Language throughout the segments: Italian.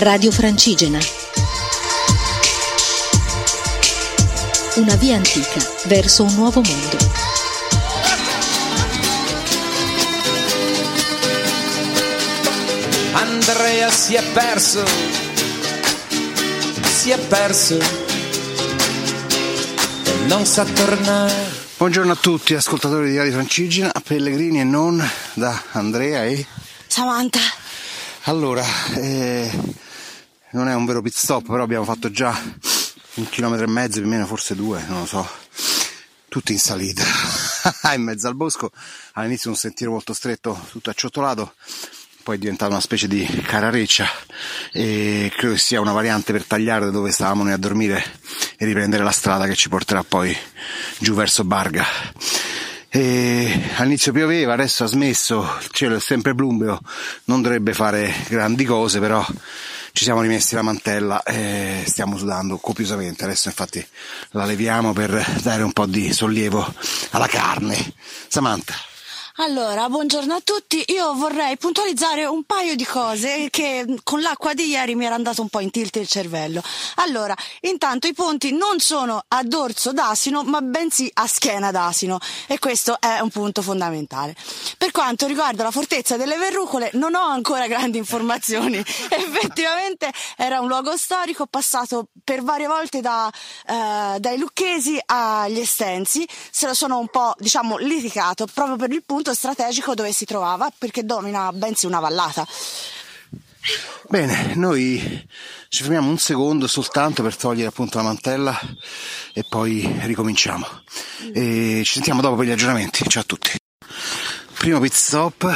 Radio Francigena. Una via antica verso un nuovo mondo. Andrea si è perso, si è perso e non sa tornare. Buongiorno a tutti, ascoltatori di Radio Francigena, Pellegrini e non da Andrea e... Samantha. Allora, eh, non è un vero pit stop, però abbiamo fatto già un chilometro e mezzo, più o meno, forse due, non lo so, tutti in salita, in mezzo al bosco, all'inizio un sentiero molto stretto, tutto acciottolato, poi è diventato una specie di carareccia. E credo che sia una variante per tagliare da dove stavamo noi a dormire e riprendere la strada che ci porterà poi giù verso Barga. E all'inizio pioveva, adesso ha smesso, il cielo è sempre plumbeo, non dovrebbe fare grandi cose, però ci siamo rimessi la mantella e stiamo sudando copiosamente. Adesso infatti la leviamo per dare un po' di sollievo alla carne. Samantha. Allora, buongiorno a tutti. Io vorrei puntualizzare un paio di cose che con l'acqua di ieri mi era andato un po' in tilt il cervello. Allora, intanto i ponti non sono a dorso d'asino, ma bensì a schiena d'asino e questo è un punto fondamentale. Per quanto riguarda la fortezza delle verrucole, non ho ancora grandi informazioni. Effettivamente era un luogo storico passato per varie volte da, eh, dai lucchesi agli estensi. Se lo sono un po', diciamo, litigato proprio per il punto strategico dove si trovava perché domina bensì una vallata. Bene, noi ci fermiamo un secondo soltanto per togliere appunto la mantella e poi ricominciamo. E ci sentiamo dopo per gli aggiornamenti. Ciao a tutti. Primo pit stop.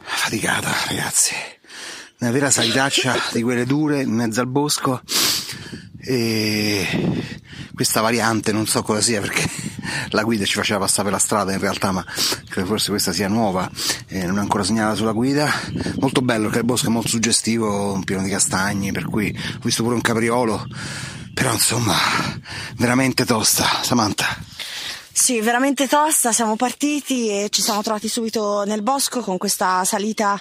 Faticata, ragazzi. Una vera salitaccia di quelle dure in mezzo al bosco. E questa variante non so cosa sia perché la guida ci faceva passare per la strada in realtà ma credo forse questa sia nuova. E non è ancora segnalata sulla guida. Molto bello che il bosco è molto suggestivo pieno di castagni per cui ho visto pure un capriolo. Però insomma veramente tosta Samantha. Sì, veramente tosta, siamo partiti e ci siamo trovati subito nel bosco con questa salita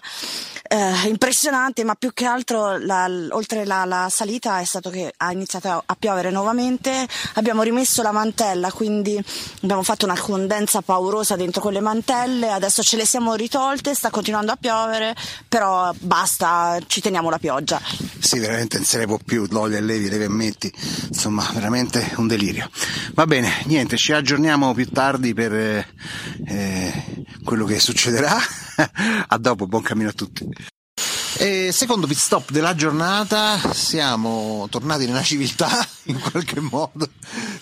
eh, impressionante, ma più che altro la, oltre la, la, salita è stato che ha iniziato a piovere nuovamente, abbiamo rimesso la mantella, quindi abbiamo fatto una condensa paurosa dentro quelle mantelle, adesso ce le siamo ritolte, sta continuando a piovere, però basta, ci teniamo la pioggia. Sì, veramente non se ne può più, l'olio e levi, levi e metti, insomma, veramente un delirio. Va bene, niente, ci aggiorniamo più tardi per eh, quello che succederà. a dopo, buon cammino a tutti. E secondo pit stop della giornata, siamo tornati nella civiltà in qualche modo.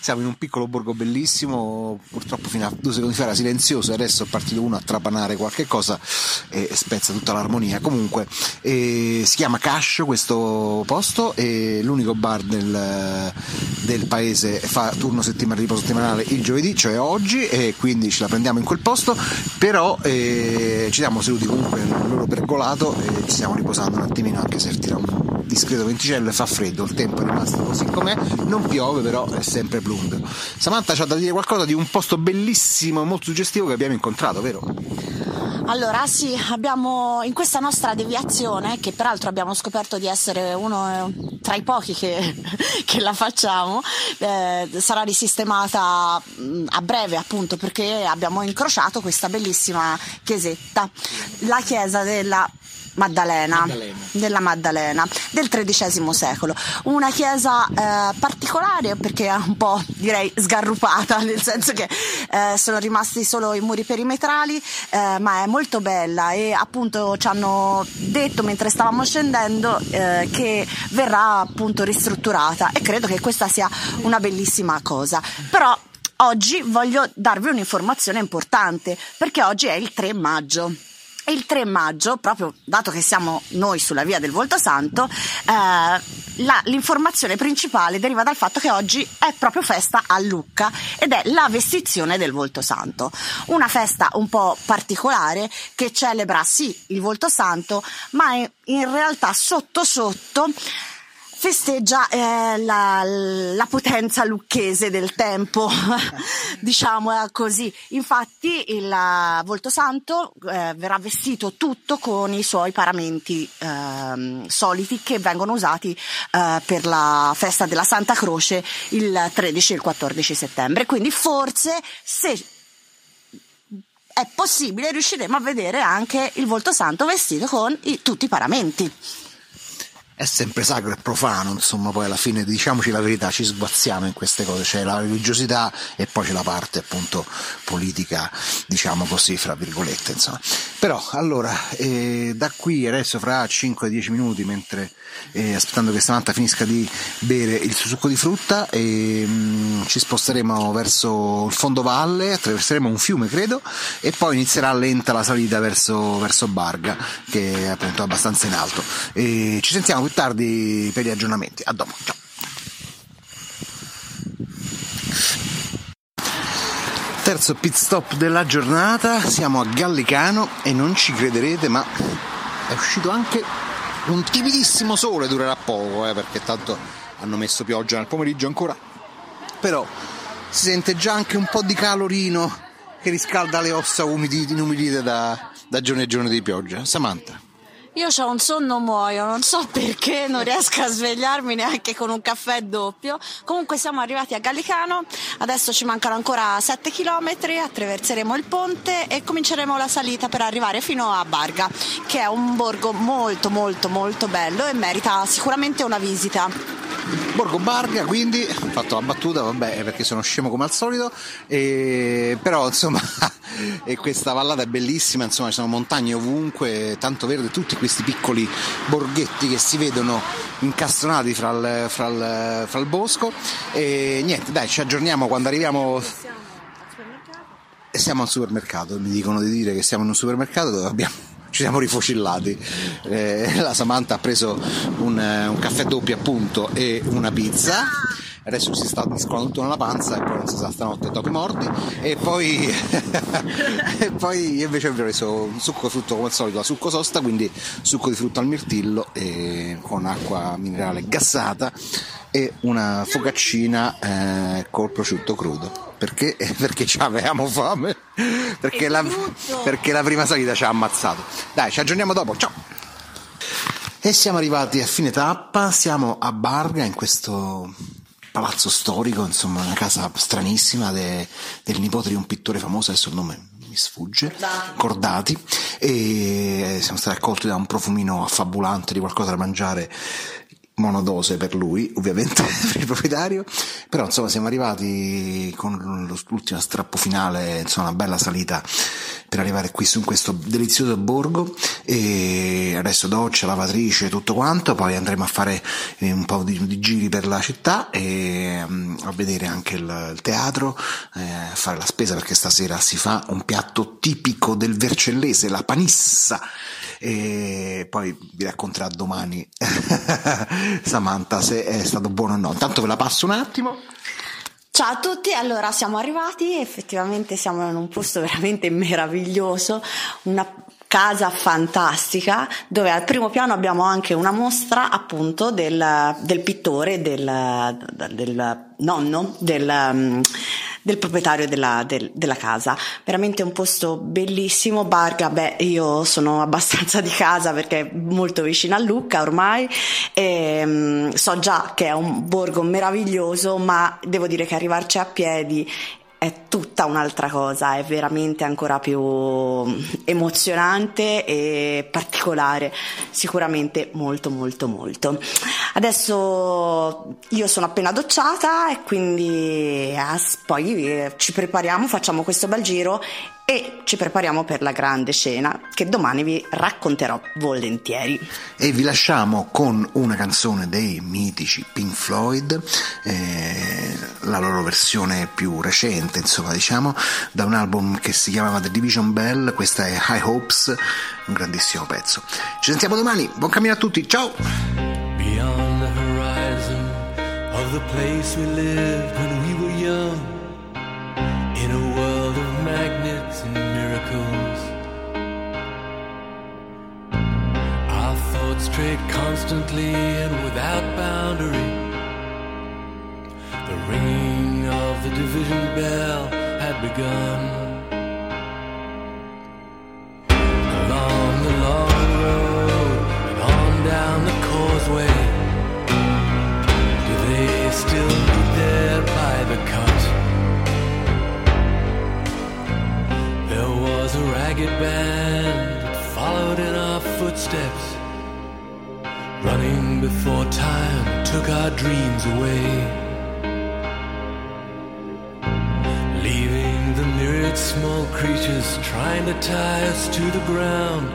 Siamo in un piccolo borgo bellissimo, purtroppo fino a due secondi fa era silenzioso, adesso è partito uno a trapanare qualche cosa e spezza tutta l'armonia. Comunque, eh, si chiama Cascio questo posto e l'unico bar del, del paese fa turno settimana, riposo settimanale il giovedì, cioè oggi, e quindi ce la prendiamo in quel posto, però eh, ci siamo seduti comunque nel loro pergolato e ci siamo riposando un attimino anche se tira un discreto venticello e fa freddo, il tempo è rimasto così com'è, non piove però è sempre plumbeo. Samantha ci ha da dire qualcosa di un posto bellissimo, molto suggestivo che abbiamo incontrato, vero? Allora sì, abbiamo in questa nostra deviazione, che peraltro abbiamo scoperto di essere uno tra i pochi che, che la facciamo, eh, sarà risistemata mm, a breve appunto perché abbiamo incrociato questa bellissima chiesetta, la chiesa della Maddalena, Maddalena, della Maddalena del XIII secolo. Una chiesa eh, particolare perché è un po' direi sgarrupata, nel senso che eh, sono rimasti solo i muri perimetrali, eh, ma è molto bella e appunto ci hanno detto mentre stavamo scendendo eh, che verrà appunto ristrutturata e credo che questa sia una bellissima cosa. Però oggi voglio darvi un'informazione importante perché oggi è il 3 maggio. Il 3 maggio, proprio dato che siamo noi sulla via del Volto Santo, eh, la, l'informazione principale deriva dal fatto che oggi è proprio festa a Lucca ed è la vestizione del Volto Santo. Una festa un po' particolare che celebra sì il Volto Santo, ma in realtà sotto sotto festeggia eh, la, la, potenza lucchese del tempo, diciamo così. Infatti il Volto Santo eh, verrà vestito tutto con i suoi paramenti eh, soliti che vengono usati eh, per la festa della Santa Croce il 13 e il 14 settembre. Quindi forse se è possibile riusciremo a vedere anche il Volto Santo vestito con i, tutti i paramenti è sempre sacro e profano, insomma, poi alla fine diciamoci la verità, ci sguazziamo in queste cose, c'è la religiosità e poi c'è la parte appunto politica, diciamo così, fra virgolette, insomma. Però allora, eh, da qui adesso fra 5-10 minuti, mentre eh, aspettando che Samantha finisca di bere il suo succo di frutta, e, mh, ci sposteremo verso il fondovalle, attraverseremo un fiume credo, e poi inizierà lenta la salita verso, verso Barga, che è appunto abbastanza in alto. E ci sentiamo più tardi per gli aggiornamenti. A dopo, ciao. Terzo pit stop della giornata, siamo a Gallicano e non ci crederete ma è uscito anche un timidissimo sole, durerà poco eh, perché tanto hanno messo pioggia nel pomeriggio ancora, però si sente già anche un po' di calorino che riscalda le ossa umidi, inumidite da, da giorni e giorni di pioggia. Samantha. Io ho un sonno muoio, non so perché, non riesco a svegliarmi neanche con un caffè doppio. Comunque siamo arrivati a Gallicano, adesso ci mancano ancora 7 km, attraverseremo il ponte e cominceremo la salita per arrivare fino a Barga, che è un borgo molto molto molto bello e merita sicuramente una visita. Borgo Barga, quindi ho fatto la battuta, vabbè, perché sono scemo come al solito, e, però insomma e questa vallata è bellissima, insomma ci sono montagne ovunque, tanto verde, tutti questi piccoli borghetti che si vedono incastronati fra il, fra il, fra il bosco. E niente, dai, ci aggiorniamo quando arriviamo. E siamo al supermercato, mi dicono di dire che siamo in un supermercato dove abbiamo ci siamo rifocillati. Eh, la Samantha ha preso un, eh, un, caffè doppio appunto e una pizza. Adesso si sta mescolando tutto nella panza e poi non si sa stanotte topi morti. E poi, e poi invece ho preso un succo di frutto come al solito, la succo sosta, quindi succo di frutta al mirtillo con acqua minerale gassata e una focaccina eh, col prosciutto crudo. Perché? Perché avevamo fame. Perché la, perché la prima salita ci ha ammazzato. Dai, ci aggiorniamo dopo. Ciao! E siamo arrivati a fine tappa, siamo a Barga in questo palazzo storico, insomma una casa stranissima de, del nipote di un pittore famoso, adesso il nome mi sfugge, Cordati. Cordati, e siamo stati accolti da un profumino affabulante di qualcosa da mangiare monodose per lui, ovviamente per il proprietario, però insomma siamo arrivati con l'ultimo strappo finale, insomma una bella salita per arrivare qui su questo delizioso borgo. E adesso doccia, lavatrice, tutto quanto, poi andremo a fare eh, un po' di, di giri per la città e um, a vedere anche il, il teatro, eh, fare la spesa perché stasera si fa un piatto tipico del Vercellese, la panissa e poi vi racconterà domani Samantha se è stato buono o no. Intanto ve la passo un attimo. Ciao a tutti, allora siamo arrivati, effettivamente siamo in un posto veramente meraviglioso, una casa fantastica dove al primo piano abbiamo anche una mostra appunto del, del pittore, del, del, nonno, del del proprietario della, del, della casa. Veramente un posto bellissimo. Barga, beh, io sono abbastanza di casa perché è molto vicino a Lucca ormai e um, so già che è un borgo meraviglioso, ma devo dire che arrivarci a piedi è tutta un'altra cosa, è veramente ancora più emozionante e particolare, sicuramente molto molto molto. Adesso io sono appena docciata e quindi eh, poi eh, ci prepariamo, facciamo questo bel giro e ci prepariamo per la grande scena che domani vi racconterò volentieri. E vi lasciamo con una canzone dei mitici Pink Floyd, eh, la loro versione più recente, insomma, diciamo, da un album che si chiamava The Division Bell, questa è High Hopes, un grandissimo pezzo. Ci sentiamo domani, buon cammino a tutti, ciao! Beyond the horizon of the place we lived when we were young in a world of magnets Railroads trade constantly and without boundary. The ringing of the division bell away. Leaving the myriad small creatures trying to tie us to the ground,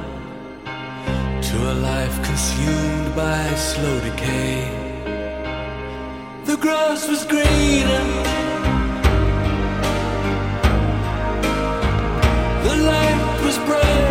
to a life consumed by slow decay. The grass was greener. The light was brighter.